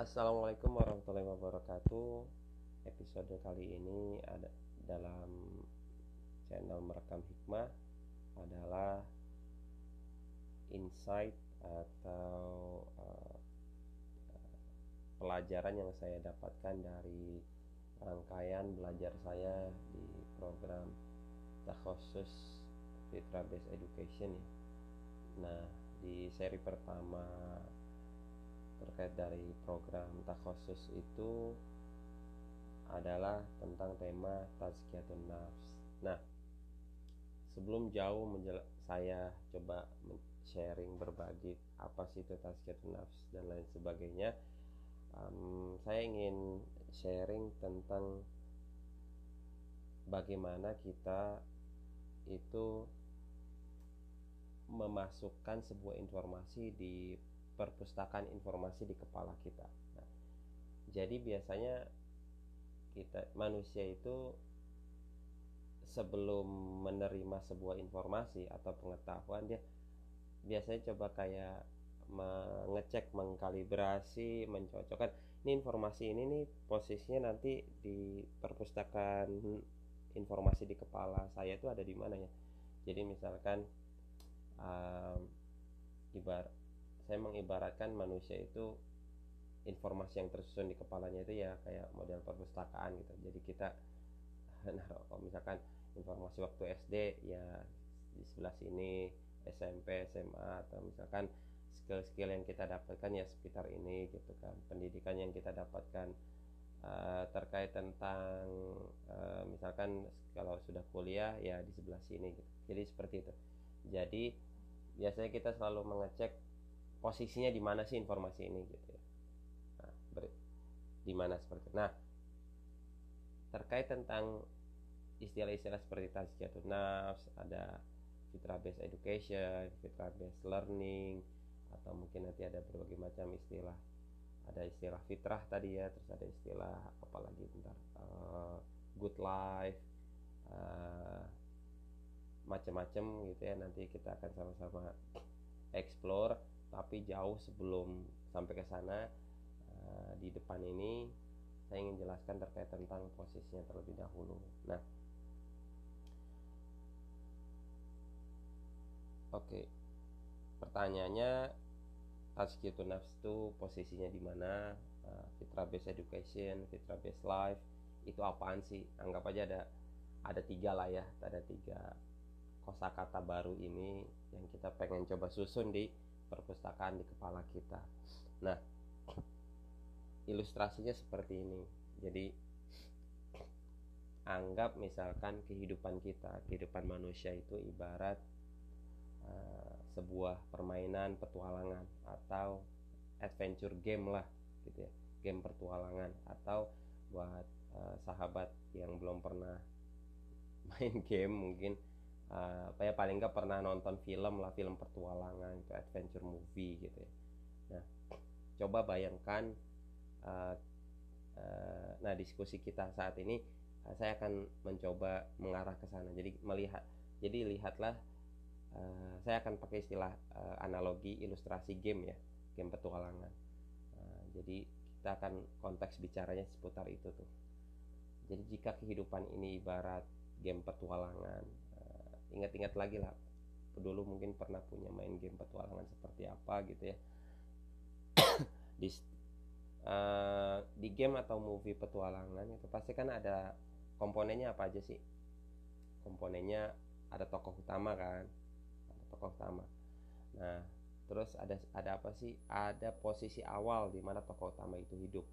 Assalamualaikum warahmatullahi wabarakatuh. Episode kali ini ada dalam channel merekam hikmah adalah insight atau uh, pelajaran yang saya dapatkan dari rangkaian belajar saya di program takhusus Fitra Based Education ya. Nah, di seri pertama terkait dari program takhusus itu adalah tentang tema tazkiyatun nafs. Nah, sebelum jauh saya coba sharing berbagi apa sih itu tazkiyatun nafs dan lain sebagainya. Um, saya ingin sharing tentang bagaimana kita itu memasukkan sebuah informasi di perpustakaan informasi di kepala kita. Nah, jadi biasanya kita manusia itu sebelum menerima sebuah informasi atau pengetahuan dia biasanya coba kayak mengecek, mengkalibrasi, mencocokkan ini informasi ini nih posisinya nanti di perpustakaan informasi di kepala saya itu ada di mana ya. Jadi misalkan um, ibarat saya mengibaratkan manusia itu informasi yang tersusun di kepalanya itu ya kayak model perpustakaan gitu. Jadi kita naruh misalkan informasi waktu SD ya di sebelah sini SMP SMA atau misalkan skill-skill yang kita dapatkan ya sekitar ini gitu kan. Pendidikan yang kita dapatkan uh, terkait tentang uh, misalkan kalau sudah kuliah ya di sebelah sini gitu. Jadi seperti itu. Jadi biasanya kita selalu mengecek posisinya di mana sih informasi ini gitu ya nah, di mana seperti itu. nah terkait tentang istilah-istilah seperti tazkiyatun nafs ada fitrah based education fitrah based learning atau mungkin nanti ada berbagai macam istilah ada istilah fitrah tadi ya terus ada istilah apalagi bentar uh, good life uh, macam-macam gitu ya nanti kita akan sama-sama explore tapi jauh sebelum sampai ke sana uh, di depan ini saya ingin jelaskan terkait tentang posisinya terlebih dahulu. Nah, oke, okay. pertanyaannya tazkiyatun nafs itu posisinya di mana? Uh, fitra based education, fitra based life itu apaan sih? Anggap aja ada ada tiga lah ya, ada tiga kosakata baru ini yang kita pengen coba susun di perpustakaan di kepala kita. Nah, ilustrasinya seperti ini. Jadi anggap misalkan kehidupan kita, kehidupan manusia itu ibarat uh, sebuah permainan petualangan atau adventure game lah gitu ya. Game petualangan atau buat uh, sahabat yang belum pernah main game mungkin uh, apa ya paling nggak pernah nonton film lah film petualangan itu adventure movie gitu ya. Nah coba bayangkan uh, uh, nah diskusi kita saat ini uh, saya akan mencoba mengarah ke sana. Jadi melihat jadi lihatlah uh, saya akan pakai istilah uh, analogi ilustrasi game ya game petualangan. Uh, jadi kita akan konteks bicaranya seputar itu tuh. Jadi jika kehidupan ini ibarat game petualangan ingat-ingat lagi lah dulu mungkin pernah punya main game petualangan seperti apa gitu ya. Di uh, di game atau movie petualangan itu pasti kan ada komponennya apa aja sih? Komponennya ada tokoh utama kan? Ada tokoh utama. Nah terus ada ada apa sih? Ada posisi awal di mana tokoh utama itu hidup.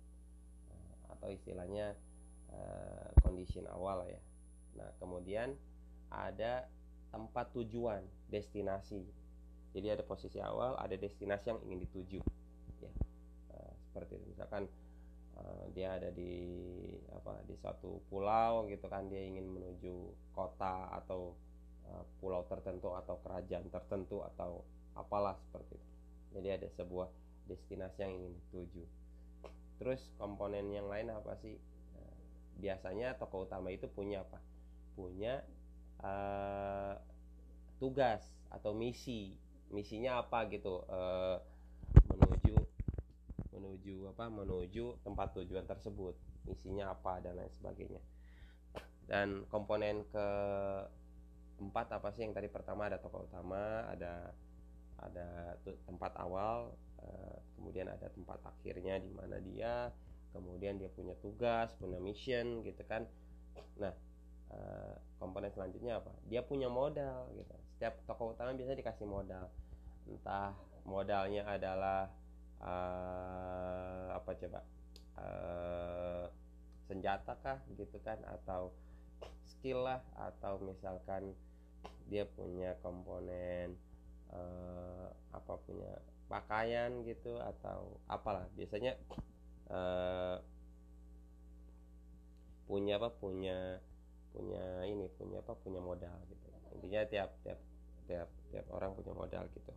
Nah, atau istilahnya uh, condition awal ya. Nah kemudian ada tempat tujuan destinasi. Jadi ada posisi awal ada destinasi yang ingin dituju. Ya uh, seperti itu. Misalkan uh, dia ada di apa di suatu pulau gitu kan dia ingin menuju kota atau uh, pulau tertentu atau kerajaan tertentu atau apalah seperti itu. Jadi ada sebuah destinasi yang ingin dituju. Terus komponen yang lain apa sih? Biasanya tokoh utama itu punya apa? Punya uh, tugas atau misi. Misinya apa gitu? Uh, menuju menuju apa? Menuju tempat tujuan tersebut. Misinya apa dan lain sebagainya. Dan komponen ke empat apa sih yang tadi pertama? Ada tokoh utama ada ada tempat awal eh, kemudian ada tempat akhirnya di mana dia kemudian dia punya tugas punya mission gitu kan. Nah eh, komponen selanjutnya apa? Dia punya modal gitu. Setiap tokoh utama biasanya dikasih modal. Entah modalnya adalah uh, apa coba? Uh, senjata kah gitu kan? Atau skill lah atau misalkan dia punya komponen uh, apa punya pakaian gitu atau apalah. Biasanya uh, punya apa? Punya punya ini punya apa punya modal gitu. Intinya tiap tiap tiap tiap orang punya modal gitu.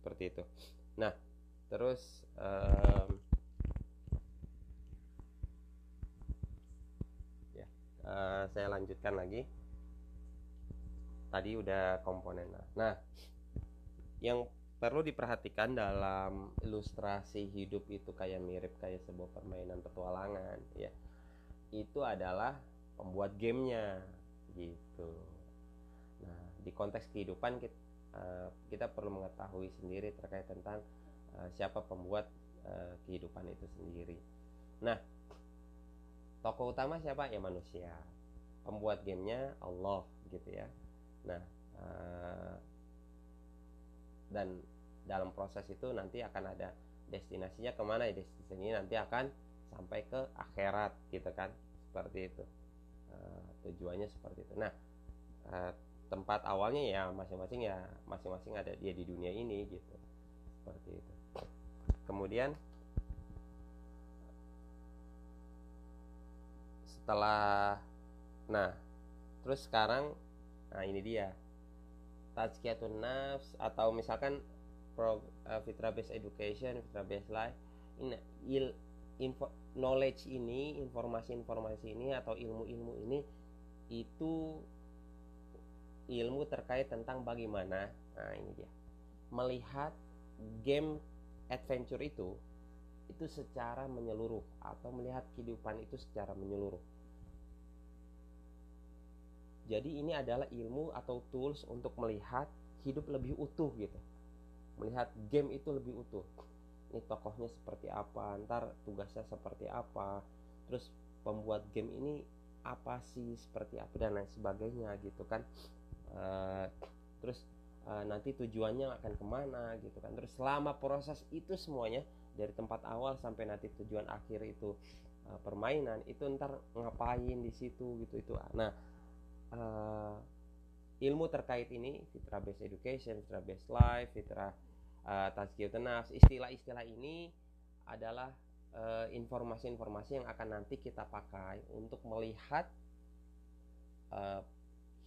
Seperti itu. Nah terus um, ya uh, saya lanjutkan lagi. Tadi udah komponen nah yang perlu diperhatikan dalam ilustrasi hidup itu kayak mirip kayak sebuah permainan petualangan ya itu adalah pembuat gamenya gitu nah di konteks kehidupan kita Eh, kita perlu mengetahui sendiri terkait tentang uh, siapa pembuat uh, kehidupan itu sendiri. Nah, tokoh utama siapa? Ya manusia. Pembuat gamenya Allah gitu ya. Nah, dan dalam proses itu nanti akan ada destinasinya ke mana ya destinasinya nanti akan sampai ke akhirat gitu kan seperti itu tujuannya seperti itu. Nah uh, tempat awalnya ya masing-masing ya masing-masing ada dia di dunia ini gitu. Seperti itu. Kemudian setelah nah terus sekarang nah ini dia. Tazkiyatun nafs atau misalkan pro, uh, fitra based education fitra based life ini il, info, knowledge ini informasi-informasi ini atau ilmu-ilmu ini itu ilmu terkait tentang bagaimana nah ini dia melihat game adventure itu itu secara menyeluruh atau melihat kehidupan itu secara menyeluruh. Jadi ini adalah ilmu atau tools untuk melihat hidup lebih utuh gitu. Melihat game itu lebih utuh. Ini tokohnya seperti apa ntar tugasnya seperti apa terus pembuat game ini apa sih seperti apa dan lain sebagainya gitu kan. Uh, terus uh, nanti tujuannya akan ke mana gitu kan. Terus selama proses itu semuanya dari tempat awal sampai nanti tujuan akhir itu uh, permainan itu ntar ngapain di situ gitu itu. Nah uh, ilmu terkait ini fitra based education fitra based life fitra uh, nafs istilah-istilah ini adalah informasi-informasi yang akan nanti kita pakai untuk melihat uh,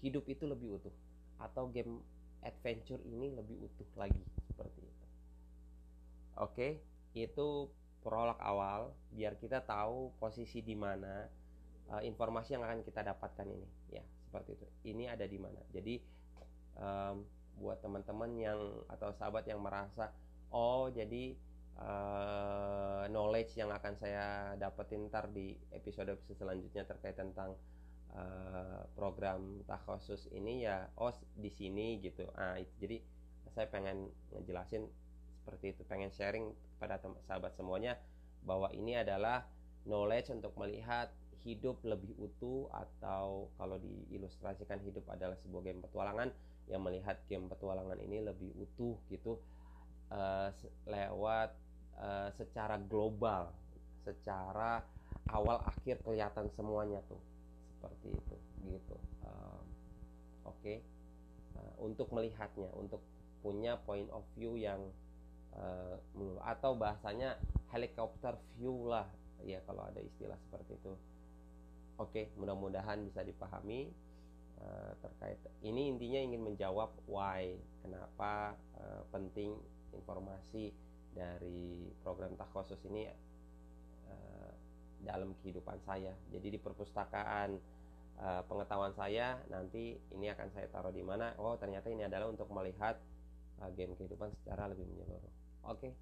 hidup itu lebih utuh atau game adventure ini lebih utuh lagi seperti itu. Oke, itu prolog awal biar kita tahu posisi di mana uh, informasi yang akan kita dapatkan ini ya seperti itu. Ini ada di mana. Jadi um, buat teman-teman yang atau sahabat yang merasa oh jadi uh, knowledge yang akan saya dapetin ntar di episode episode selanjutnya terkait tentang uh, program takhusus ini ya oh di sini gitu. Ah itu jadi saya pengen ngejelasin seperti itu pengen sharing kepada sahabat semuanya bahwa ini adalah knowledge untuk melihat hidup lebih utuh atau kalau diilustrasikan hidup adalah sebuah game petualangan yang melihat game petualangan ini lebih utuh gitu uh, lewat uh, secara global secara awal akhir kelihatan semuanya tuh seperti itu gitu. Um, oke. Okay. uh, untuk melihatnya untuk punya point of view yang uh, atau bahasanya helikopter view lah ya kalau ada istilah seperti itu. Oke okay, mudah-mudahan bisa dipahami. Uh, terkait ini intinya ingin menjawab why kenapa uh, penting informasi dari program takhosus ini dalam kehidupan saya. Jadi di perpustakaan uh, pengetahuan saya nanti ini akan saya taruh di mana? Oh, ternyata ini adalah untuk melihat uh, game kehidupan secara lebih menyeluruh. Oke.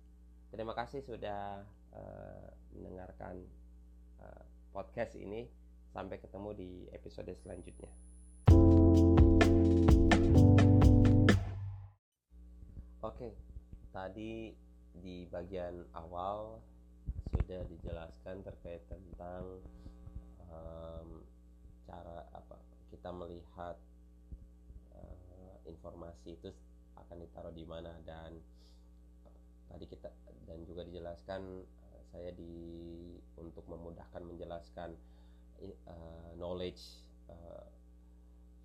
Terima kasih sudah uh, mendengarkan uh, podcast ini. Sampai ketemu di episode selanjutnya. Oke, tadi di bagian awal sudah dijelaskan terkait tentang um, cara apa kita melihat uh, informasi itu akan ditaruh di mana. Dan tadi kita dan juga dijelaskan uh, saya di untuk memudahkan menjelaskan uh, knowledge uh,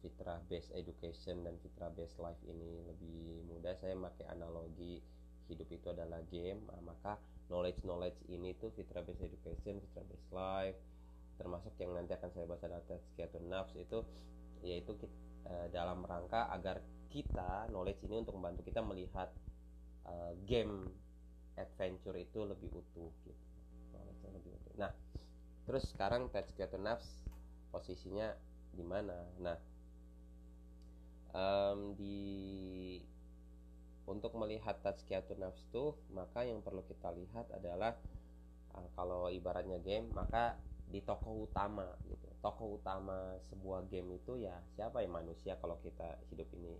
fitrah based education dan fitrah based life ini lebih mudah. Saya pakai analogi hidup itu adalah game nah, maka knowledge knowledge ini tuh fitrah based education fitrah based life termasuk yang nanti akan saya bahas adalah tazkiyatun nafs itu yaitu kita, uh, dalam rangka agar kita knowledge ini untuk membantu kita melihat uh, game adventure itu lebih utuh gitu. Nah terus sekarang tazkiyatun nafs posisinya di mana? Nah um, di untuk melihat tazkiyatun nafs tuh maka yang perlu kita lihat adalah uh, kalau ibaratnya game maka di tokoh utama gitu. Tokoh utama sebuah game itu ya siapa? Ya manusia. Kalau kita hidup ini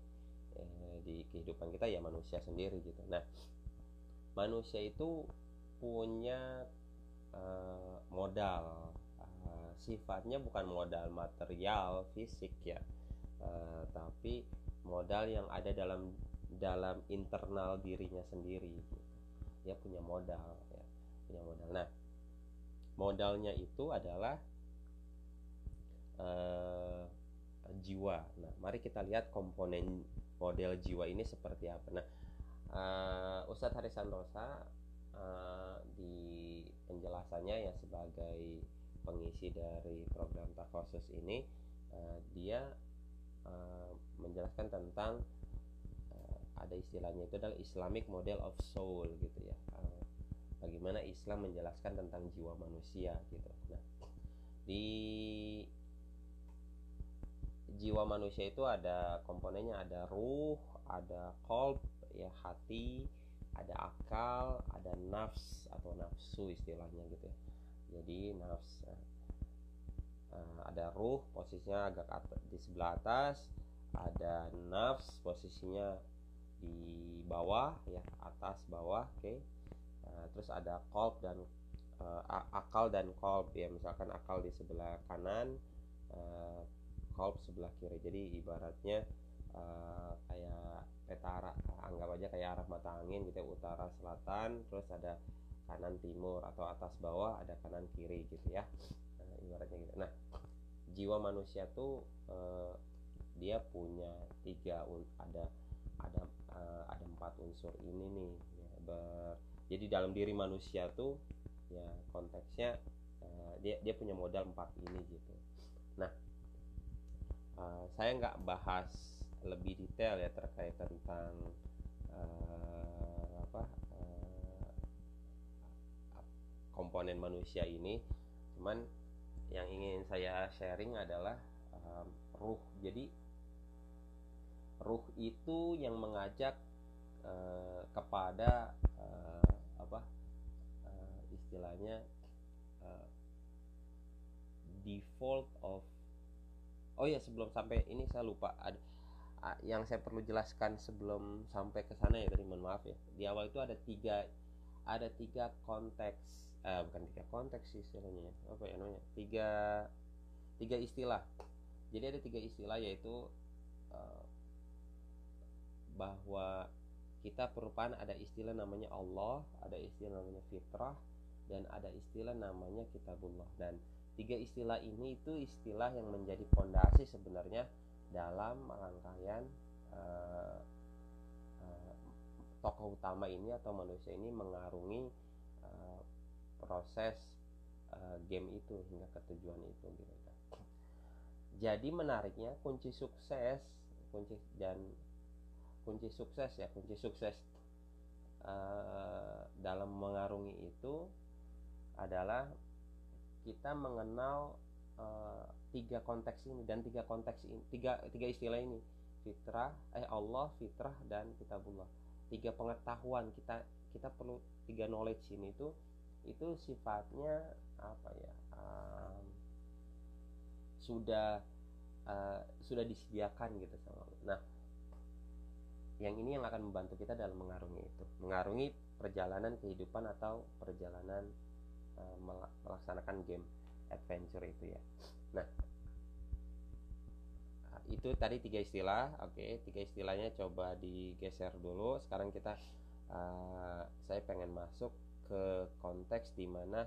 eh, di kehidupan kita ya manusia sendiri gitu. Nah manusia itu punya eh, modal. Eh, sifatnya bukan modal material fisik ya. Eh, tapi modal yang ada dalam dalam internal dirinya sendiri gitu. dia punya modal ya punya modal nah modalnya itu adalah uh, jiwa. Nah, mari kita lihat komponen model jiwa ini seperti apa. Nah, uh, Ustadz Harisan Rosa uh, di penjelasannya ya sebagai pengisi dari program takhosus ini uh, dia uh, menjelaskan tentang ada istilahnya itu adalah Islamic Model of Soul gitu ya. Uh, bagaimana Islam menjelaskan tentang jiwa manusia gitu. Nah, di jiwa manusia itu ada komponennya ada ruh, ada kolb ya hati, ada akal, ada nafs atau nafsu istilahnya gitu ya. Jadi nafs uh, ada ruh posisinya agak di sebelah atas, ada nafs posisinya di bawah ya atas bawah oke. Okay Eh, terus ada kolb dan uh, akal dan kolb ya misalkan akal di sebelah kanan uh, kolb sebelah kiri. Jadi ibaratnya uh, kayak petara anggap aja kayak arah mata angin gitu ya utara selatan terus ada kanan timur atau atas bawah ada kanan kiri gitu ya. Nah, ibaratnya gitu. Nah jiwa manusia tuh uh, dia punya tiga ada ada uh, ada empat unsur ini nih ya, ber jadi dalam diri manusia tuh ya konteksnya uh, dia dia punya modal empat ini gitu. Nah uh, saya nggak bahas lebih detail ya terkait tentang uh, apa uh, komponen manusia ini. Cuman yang ingin saya sharing adalah um, ruh. Jadi itu yang mengajak uh, kepada uh, apa uh, istilahnya uh, default of oh ya sebelum sampai ini saya lupa ada yang saya perlu jelaskan sebelum sampai ke sana ya tadi mohon maaf ya. Di awal itu ada tiga ada tiga konteks uh, bukan tiga konteks istilahnya apa ya namanya tiga tiga istilah. Jadi ada tiga istilah yaitu bahwa kita perubahan ada istilah namanya Allah, ada istilah namanya fitrah, dan ada istilah namanya kitabullah. Dan tiga istilah ini itu istilah yang menjadi fondasi sebenarnya dalam rangkaian uh, uh, tokoh utama ini atau manusia ini mengarungi uh, proses uh, game itu hingga ke tujuan itu gitu kan. Jadi menariknya kunci sukses kunci dan kunci sukses ya kunci sukses uh, dalam mengarungi itu adalah kita mengenal uh, tiga konteks ini dan tiga konteks ini tiga tiga istilah ini fitrah eh Allah fitrah dan kitabullah. Tiga pengetahuan kita kita perlu tiga knowledge ini itu itu sifatnya apa ya um, sudah uh, sudah disediakan gitu sama Nah, yang ini yang akan membantu kita dalam mengarungi itu, mengarungi perjalanan kehidupan atau perjalanan uh, melaksanakan game adventure itu ya. Nah, itu tadi tiga istilah, oke, tiga istilahnya coba digeser dulu. Sekarang kita, uh, saya pengen masuk ke konteks di mana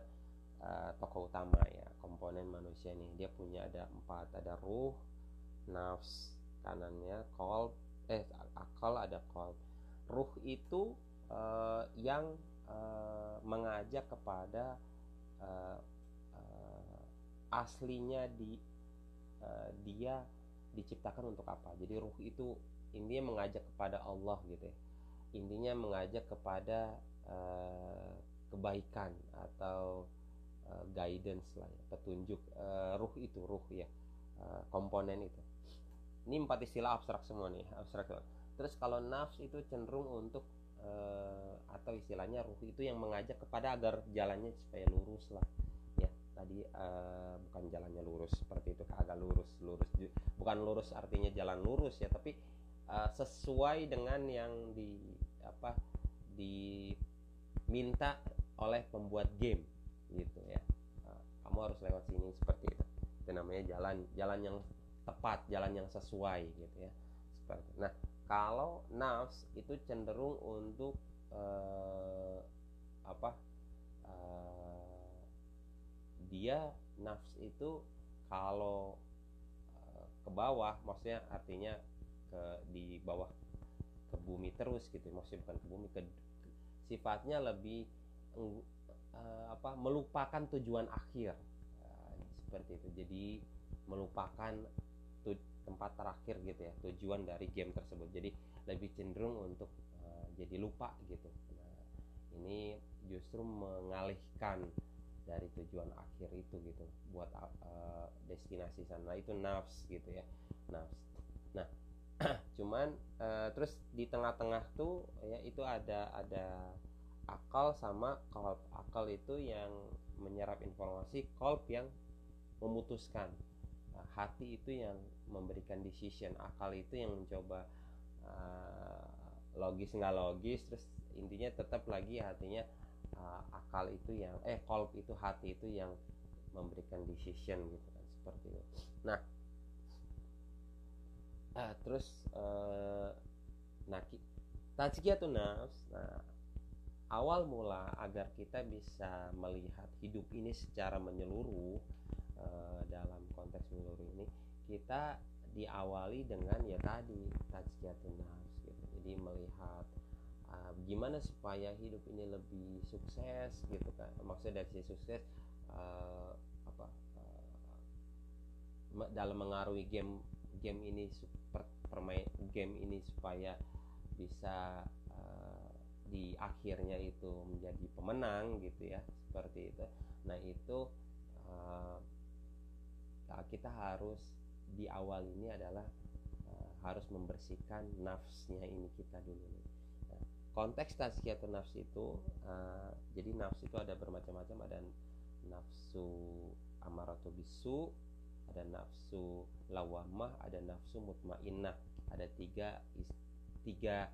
uh, tokoh utama ya komponen manusia nih dia punya ada empat ada ruh nafs kanannya kol eh akal ada kol ruh itu uh, yang uh, mengajak kepada uh, uh, aslinya di uh, dia diciptakan untuk apa. Jadi ruh itu intinya mengajak kepada Allah gitu ya. Intinya mengajak kepada uh, kebaikan atau uh, guidance lah ya, petunjuk uh, ruh itu ruh ya uh, komponen itu ini empat istilah abstrak semua nih abstrak. Terus kalau nafs itu cenderung untuk uh, atau istilahnya ruh itu yang mengajak kepada agar jalannya supaya lurus lah. Ya tadi uh, bukan jalannya lurus seperti itu agak lurus lurus bukan lurus artinya jalan lurus ya tapi uh, sesuai dengan yang di apa diminta oleh pembuat game gitu ya. Nah, kamu harus lewat sini seperti itu. Itu namanya jalan jalan yang tepat jalan yang sesuai gitu ya. Seperti nah kalau nafs itu cenderung untuk uh, apa uh, dia nafs itu kalau uh, ke bawah maksudnya artinya ke di bawah ke bumi terus gitu maksudnya bukan ke bumi ke, ke sifatnya lebih uh, apa melupakan tujuan akhir. Uh, seperti itu. Jadi melupakan tempat terakhir gitu ya tujuan dari game tersebut. Jadi lebih cenderung untuk uh, jadi lupa gitu. Nah ini justru mengalihkan dari tujuan akhir itu gitu buat uh, destinasi sana. Itu nafs gitu ya nafs nah cuman uh, terus di tengah-tengah tuh ya itu ada ada akal sama kolb akal itu yang menyerap informasi kolb yang memutuskan. Nah, hati itu yang memberikan decision. Akal itu yang mencoba uh, logis nggak logis terus intinya tetap lagi hatinya uh, akal itu yang eh kolb itu hati itu yang memberikan decision gitu kan seperti itu. Nah uh, terus uh, nah tazkiyatun nafs nah awal mula agar kita bisa melihat hidup ini secara menyeluruh uh, dalam konteks menyeluruh ini kita diawali dengan ya tadi tazkiyatun nafs gitu. Jadi melihat uh, gimana supaya hidup ini lebih sukses gitu kan. Maksudnya dari sukses uh, apa uh, dalam mengaruhi game game ini super permain game ini supaya bisa di akhirnya itu menjadi pemenang gitu ya seperti itu nah itu uh, kita harus di awal ini adalah uh, harus membersihkan nafsnya ini kita dulu. Nih nah, konteks tazkiyatun nafs itu uh, jadi nafs itu ada bermacam-macam ada nafsu amaratu bisu ada nafsu lawamah ada nafsu mutmainnah. Ada tiga tiga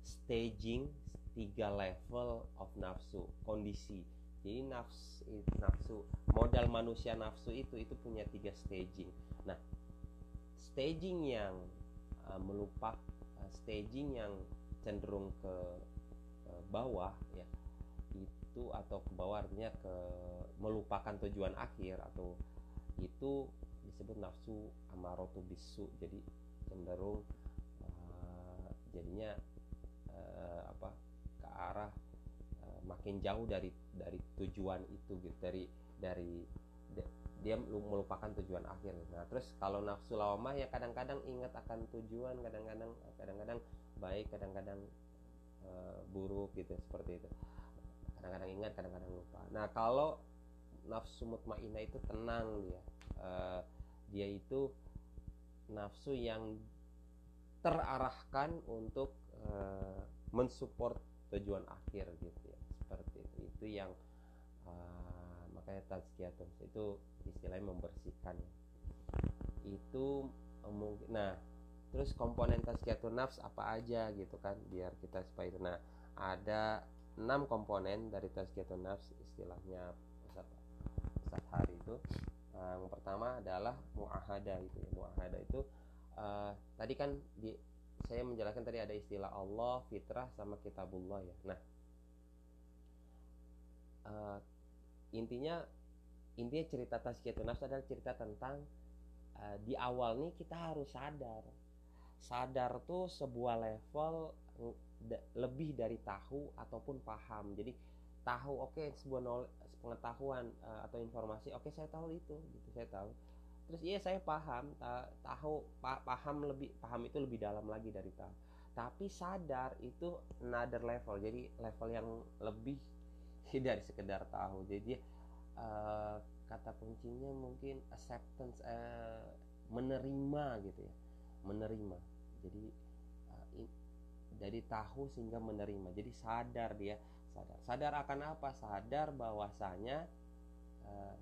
staging tiga level of nafsu kondisi. Jadi nafsu nafsu modal manusia nafsu itu itu punya tiga staging. Nah staging yang uh, melupak uh, staging yang cenderung ke uh, bawah ya itu atau ke bawah artinya ke melupakan tujuan akhir atau itu disebut nafsu amarotu bisu. Jadi cenderung uh, jadinya uh, apa arah uh, makin jauh dari dari tujuan itu gitu dari dari dia melupakan tujuan akhir. Nah terus kalau nafsu lawamah ya kadang-kadang ingat akan tujuan kadang-kadang kadang-kadang baik kadang-kadang uh, buruk gitu seperti itu. Kadang-kadang ingat kadang-kadang lupa. Nah kalau nafsu mutmainah itu tenang dia uh, dia itu nafsu yang terarahkan untuk uh, mensupport tujuan akhir gitu ya seperti itu. Itu yang makanya tazkiyatun. Itu istilahnya membersihkan. Itu mungkin nah terus komponen tazkiyatun nafs apa aja gitu kan biar kita supaya itu nah ada enam komponen dari tazkiyatun nafs istilahnya Ustaz, Ustaz Hari itu. Uh, yang pertama adalah muahada itu ya. Muahada itu uh, tadi kan di saya menjelaskan tadi ada istilah Allah fitrah sama kitabullah ya. Nah uh, intinya intinya cerita tazkiyatun nafs adalah cerita tentang uh, di awal nih kita harus sadar. Sadar tuh sebuah level lebih dari tahu ataupun paham. Jadi tahu oke okay, sebuah knowledge, pengetahuan uh, atau informasi oke okay, saya tahu itu gitu saya tahu. Terus iya saya paham ta tahu pa paham lebih paham itu lebih dalam lagi dari tahu. Tapi sadar itu another level jadi level yang lebih dari sekedar tahu. Jadi uh, kata kuncinya mungkin acceptance uh, menerima gitu ya. Menerima. Jadi uh, in, dari tahu sehingga menerima. Jadi sadar dia sadar. Sadar akan apa? Sadar bahwasanya uh,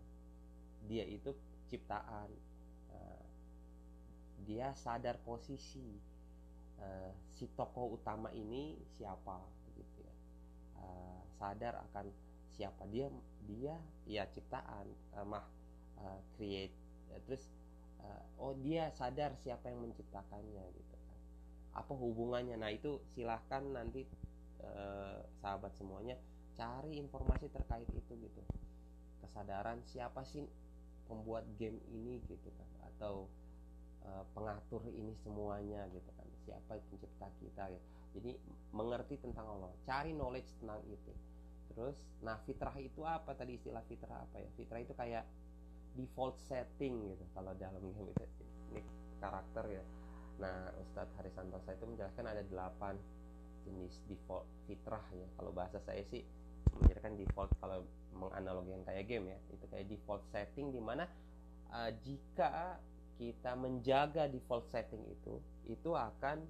dia itu ciptaan. Uh, dia sadar posisi uh, si tokoh utama ini siapa gitu ya. Uh, sadar akan siapa dia dia ya ciptaan uh, mah uh, create uh, terus uh, oh dia sadar siapa yang menciptakannya gitu apa hubungannya? Nah itu silahkan nanti eh, sahabat semuanya cari informasi terkait itu gitu. Kesadaran siapa sih pembuat game ini gitu kan atau eh, pengatur ini semuanya gitu kan. Siapa pencipta kita gitu. jadi mengerti tentang Allah. Cari knowledge tentang itu terus nah fitrah itu apa? Tadi istilah fitrah apa ya? Fitrah itu kayak default setting gitu kalau dalam game itu. Ini karakter ya. Nah, Ustadz Haris Santosa itu menjelaskan ada delapan jenis default fitrah ya. Kalau bahasa saya sih menjelaskan default kalau menganalogikan kayak game ya, itu kayak default setting di mana uh, jika kita menjaga default setting itu, itu akan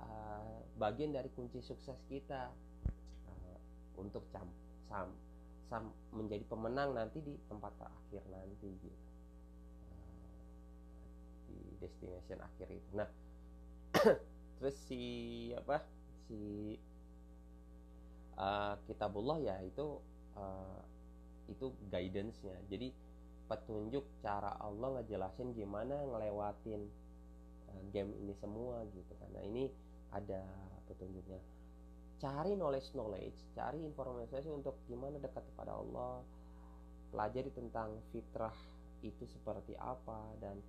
uh, bagian dari kunci sukses kita untuk cam, sam, sam menjadi pemenang nanti di tempat terakhir nanti gitu. Destination akhir itu. Nah terus si apa si uh, kitabullah ya itu uh, itu guidance-nya. Jadi petunjuk cara Allah ngejelasin gimana ngelewatin uh, game ini semua gitu karena ini ada petunjuknya cari knowledge knowledge cari informasi untuk gimana dekat kepada Allah pelajari tentang fitrah itu seperti apa dan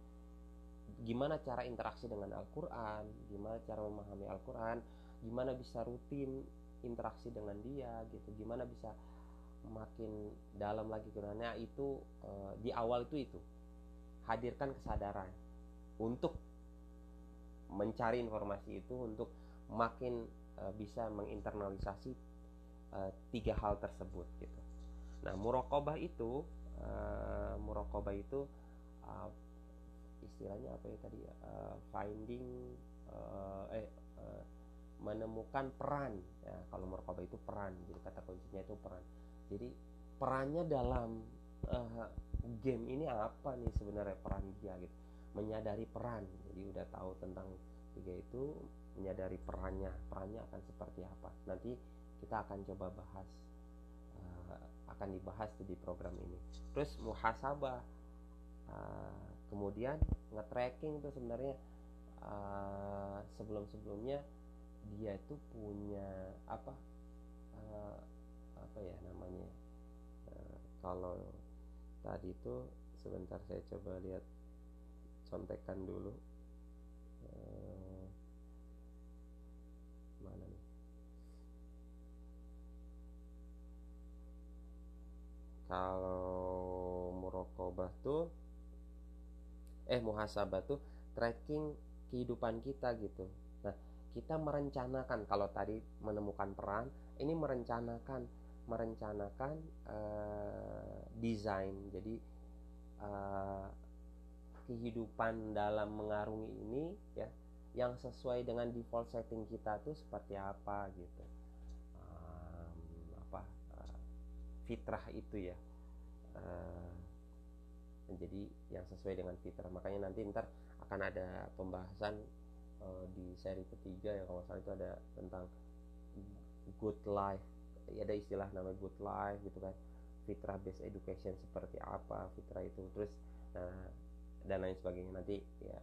gimana cara interaksi dengan Al-Quran, gimana cara memahami Al-Quran, gimana bisa rutin interaksi dengan dia gitu, gimana bisa makin dalam lagi karena itu e, di awal itu itu. Hadirkan kesadaran untuk mencari informasi itu untuk makin e, bisa menginternalisasi e, tiga hal tersebut gitu. Nah, murokobah itu e, murokobah itu istilahnya apa ya tadi uh, finding uh, eh uh, menemukan peran. Ya kalau merkoba itu peran jadi kata kuncinya itu peran. Jadi perannya dalam uh, game ini apa nih sebenarnya peran dia gitu? Menyadari peran. Jadi udah tahu tentang tiga itu menyadari perannya perannya akan seperti apa. Nanti kita akan coba bahas uh, akan dibahas di program ini. Terus muhasabah uh, kemudian nge-tracking tuh sebenarnya uh, sebelum-sebelumnya dia itu punya apa uh, apa ya namanya uh, kalau tadi itu sebentar saya coba lihat contekan dulu mana nih kalau murokobah tuh eh muhasabah tuh tracking kehidupan kita gitu. Nah kita merencanakan kalau tadi menemukan peran ini merencanakan merencanakan uh, desain. Jadi uh, kehidupan dalam mengarungi ini ya yang sesuai dengan default setting kita tuh seperti apa gitu fitrah itu ya. Uh, menjadi yang sesuai dengan fitrah. Makanya nanti ntar akan ada pembahasan uh, di seri ketiga yang kalau salah itu ada tentang good life. Ya ada istilah namanya good life gitu kan. Fitrah based education seperti apa fitrah itu. Terus nah, dan lain sebagainya. Nanti ya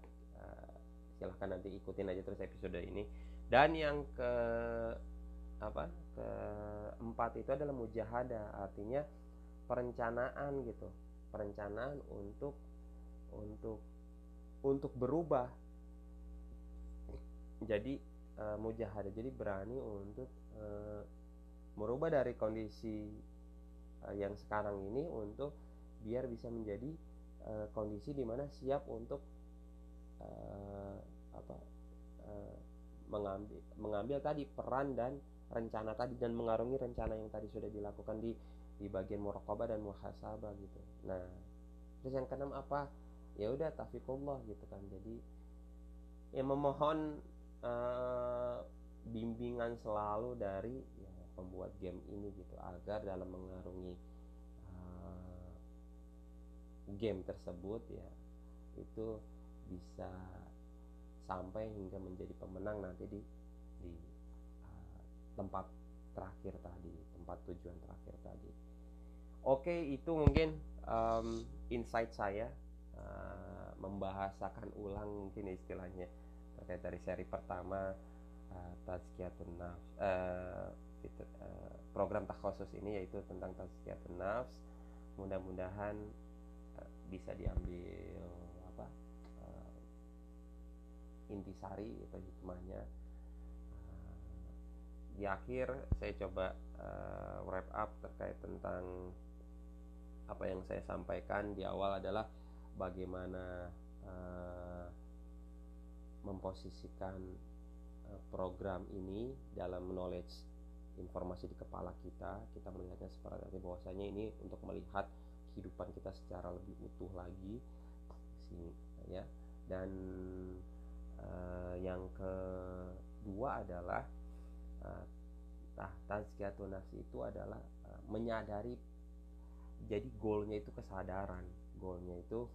silahkan nanti ikutin aja terus episode ini. Dan yang ke apa keempat itu adalah mujahadah artinya perencanaan gitu. Perencanaan untuk untuk untuk berubah. Jadi uh, mujahadah jadi berani untuk uh, merubah dari kondisi uh, yang sekarang ini untuk biar bisa menjadi uh, kondisi di mana siap untuk uh, apa uh, mengambil mengambil tadi peran dan rencana tadi dan mengarungi rencana yang tadi sudah dilakukan di di bagian muraqabah dan muhasabah gitu. Nah, terus yang keenam apa? Ya udah tafikullah gitu kan. Jadi ya memohon uh, bimbingan selalu dari ya, pembuat game ini gitu agar dalam mengarungi uh, game tersebut ya itu bisa sampai hingga menjadi pemenang nanti di di tempat terakhir tadi tempat tujuan terakhir tadi. Oke itu mungkin um, insight saya uh, membahasakan ulang mungkin istilahnya terkait dari seri pertama uh, tazkiyatun nafs uh, uh, program takhusus ini yaitu tentang tazkiyatun nafs. Mudah-mudahan uh, bisa diambil apa uh, intisari atau hikmahnya di akhir saya coba uh, wrap up terkait tentang apa yang saya sampaikan di awal adalah bagaimana uh, memposisikan uh, program ini dalam knowledge informasi di kepala kita. Kita melihatnya seperti bahwasanya ini untuk melihat kehidupan kita secara lebih utuh lagi. Sini ya. Dan uh, yang kedua adalah uh, tazkiyatun nafsi itu adalah uh, menyadari jadi goalnya itu kesadaran. Goalnya itu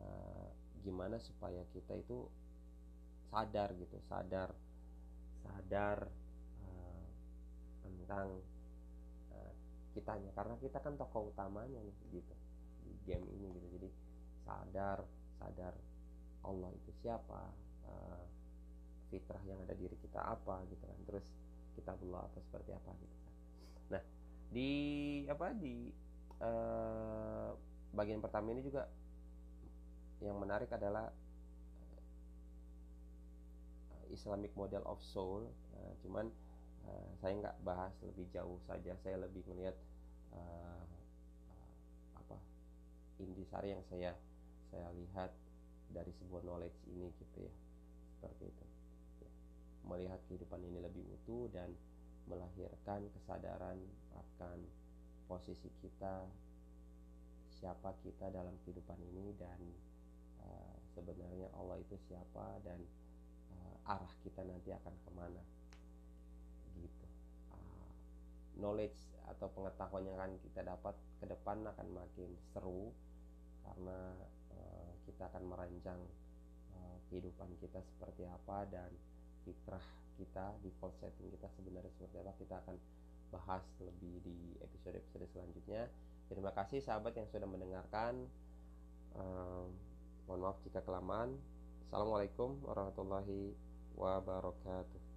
uh, gimana supaya kita itu sadar gitu sadar sadar uh, tentang uh, kitanya. Karena kita kan tokoh utamanya nih gitu di game ini gitu. Jadi sadar sadar Allah itu siapa uh, fitrah yang ada diri kita apa gitu kan. Terus kita belum apa seperti apa gitu kan. Nah di apa di uh, bagian pertama ini juga yang menarik adalah uh, Islamic Model of Soul. Uh, cuman uh, saya nggak bahas lebih jauh saja. Saya lebih melihat uh, apa intisari yang saya saya lihat dari sebuah knowledge ini gitu ya. Seperti itu. Melihat kehidupan ini lebih utuh dan melahirkan kesadaran akan posisi kita siapa kita dalam kehidupan ini dan uh, sebenarnya Allah itu siapa dan uh, arah kita nanti akan ke mana. Gitu. Uh, knowledge atau pengetahuan yang akan kita dapat ke depan akan makin seru karena uh, kita akan merancang uh, kehidupan kita seperti apa dan fitrah kita default setting kita sebenarnya seperti apa kita akan bahas lebih di episode-episode selanjutnya Terima kasih sahabat yang sudah mendengarkan. Uh, mohon maaf jika kelamaan. Assalamualaikum warahmatullahi wabarakatuh.